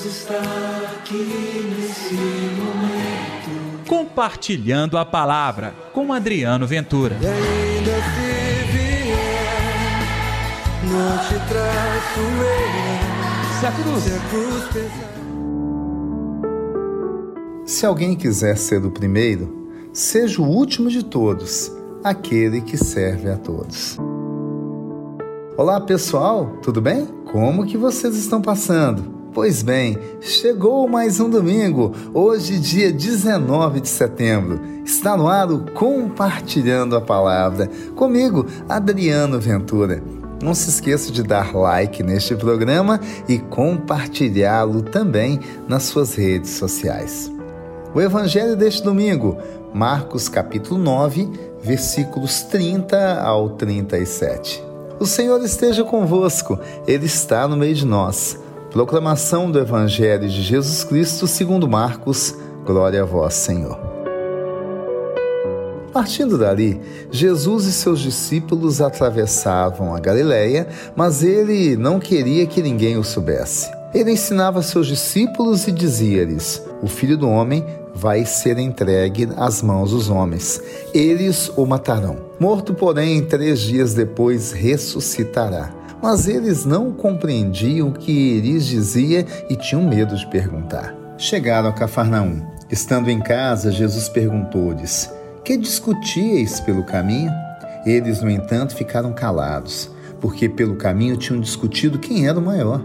Deus está aqui nesse momento. Compartilhando a palavra com Adriano Ventura. E ainda se vier, não te traço eu. Se a cruz. Se a cruz pesar. Se alguém quiser ser o primeiro, seja o último de todos, aquele que serve a todos. Olá pessoal, tudo bem? Como que vocês estão passando? Pois bem, chegou mais um domingo, hoje, dia 19 de setembro. Está no ar o Compartilhando a Palavra, comigo, Adriano Ventura. Não se esqueça de dar like neste programa e compartilhá-lo também nas suas redes sociais. O Evangelho deste domingo, Marcos capítulo 9, versículos 30 ao 37. O Senhor esteja convosco, Ele está no meio de nós. Proclamação do Evangelho de Jesus Cristo segundo Marcos. Glória a vós, Senhor. Partindo dali, Jesus e seus discípulos atravessavam a Galiléia, mas ele não queria que ninguém o soubesse. Ele ensinava seus discípulos e dizia-lhes: O filho do homem vai ser entregue às mãos dos homens. Eles o matarão. Morto, porém, três dias depois ressuscitará. Mas eles não compreendiam o que lhes dizia e tinham medo de perguntar. Chegaram a Cafarnaum. Estando em casa, Jesus perguntou-lhes: Que discutíeis pelo caminho? Eles, no entanto, ficaram calados, porque pelo caminho tinham discutido quem era o maior.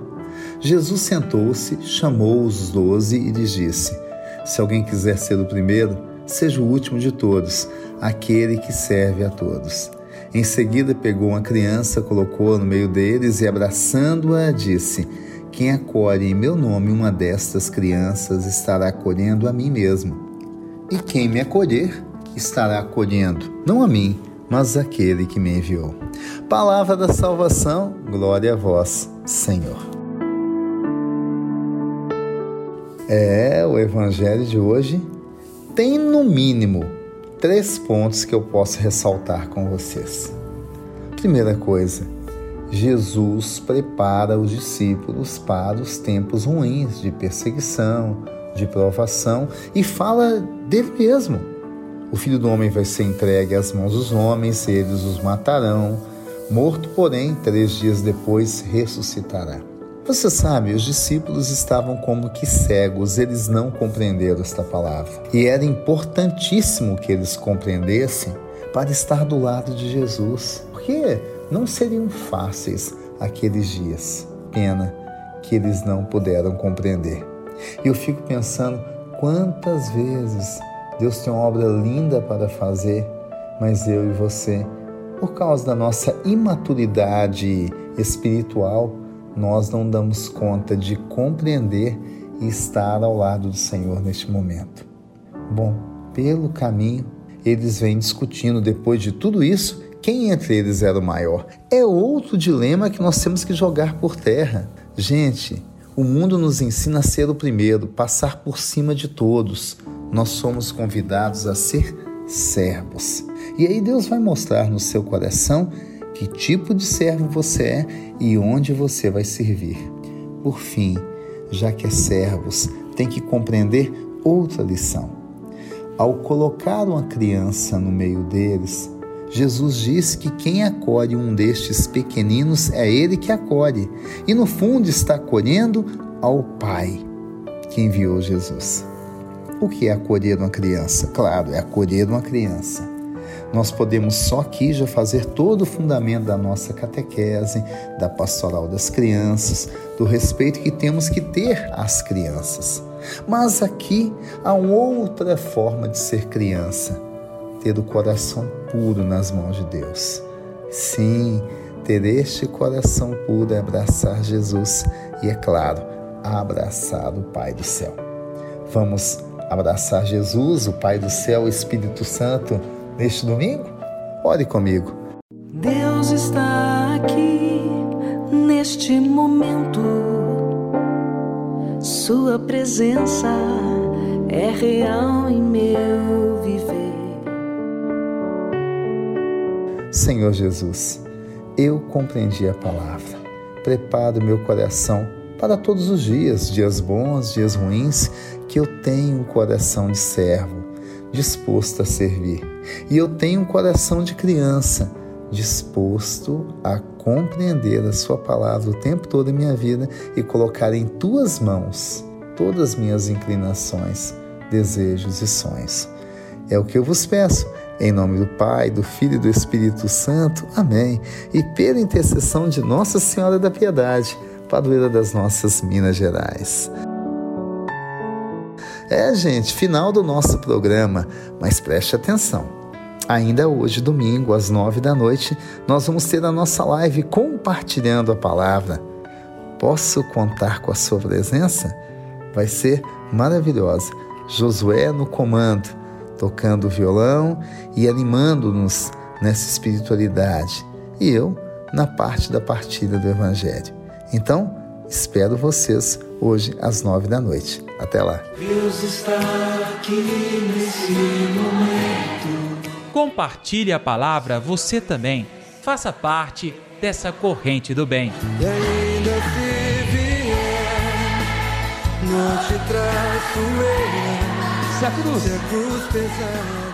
Jesus sentou-se, chamou os doze e lhes disse: Se alguém quiser ser o primeiro, seja o último de todos, aquele que serve a todos. Em seguida, pegou uma criança, colocou-a no meio deles e, abraçando-a, disse: Quem acolhe em meu nome uma destas crianças estará acolhendo a mim mesmo. E quem me acolher estará acolhendo, não a mim, mas aquele que me enviou. Palavra da salvação, glória a vós, Senhor. É, o evangelho de hoje tem no mínimo três pontos que eu posso ressaltar com vocês. Primeira coisa, Jesus prepara os discípulos para os tempos ruins de perseguição, de provação e fala dele mesmo. O filho do homem vai ser entregue às mãos dos homens, eles os matarão. Morto, porém, três dias depois ressuscitará. Você sabe, os discípulos estavam como que cegos, eles não compreenderam esta palavra. E era importantíssimo que eles compreendessem para estar do lado de Jesus, porque não seriam fáceis aqueles dias. Pena que eles não puderam compreender. E eu fico pensando quantas vezes Deus tem uma obra linda para fazer, mas eu e você, por causa da nossa imaturidade espiritual, nós não damos conta de compreender e estar ao lado do Senhor neste momento. Bom, pelo caminho, eles vêm discutindo depois de tudo isso quem entre eles era o maior. É outro dilema que nós temos que jogar por terra. Gente, o mundo nos ensina a ser o primeiro, passar por cima de todos. Nós somos convidados a ser servos. E aí Deus vai mostrar no seu coração que tipo de servo você é e onde você vai servir. Por fim, já que é servos, tem que compreender outra lição. Ao colocar uma criança no meio deles, Jesus diz que quem acolhe um destes pequeninos é ele que acolhe, e no fundo está acolhendo ao Pai que enviou Jesus. O que é acolher uma criança? Claro, é acolher uma criança nós podemos só aqui já fazer todo o fundamento da nossa catequese, da pastoral das crianças, do respeito que temos que ter às crianças. Mas aqui há outra forma de ser criança: ter o coração puro nas mãos de Deus. Sim, ter este coração puro é abraçar Jesus e, é claro, abraçar o Pai do céu. Vamos abraçar Jesus, o Pai do céu, o Espírito Santo neste domingo? Ore comigo. Deus está aqui neste momento. Sua presença é real em meu viver. Senhor Jesus, eu compreendi a palavra. Preparo meu coração para todos os dias, dias bons, dias ruins, que eu tenho um coração de servo, disposto a servir. E eu tenho um coração de criança, disposto a compreender a Sua palavra o tempo todo em minha vida e colocar em Tuas mãos todas as minhas inclinações, desejos e sonhos. É o que eu vos peço. Em nome do Pai, do Filho e do Espírito Santo. Amém. E pela intercessão de Nossa Senhora da Piedade, padroeira das nossas Minas Gerais. É, gente, final do nosso programa, mas preste atenção. Ainda hoje, domingo, às nove da noite, nós vamos ter a nossa live compartilhando a palavra. Posso contar com a sua presença? Vai ser maravilhosa. Josué no comando, tocando violão e animando-nos nessa espiritualidade. E eu na parte da partilha do Evangelho. Então, espero vocês hoje às nove da noite. Até lá. Deus está aqui nesse momento. Compartilhe a palavra você também. Faça parte dessa corrente do bem. E ainda se vier, não te traço eu. Se a cruz Se a cruz pesar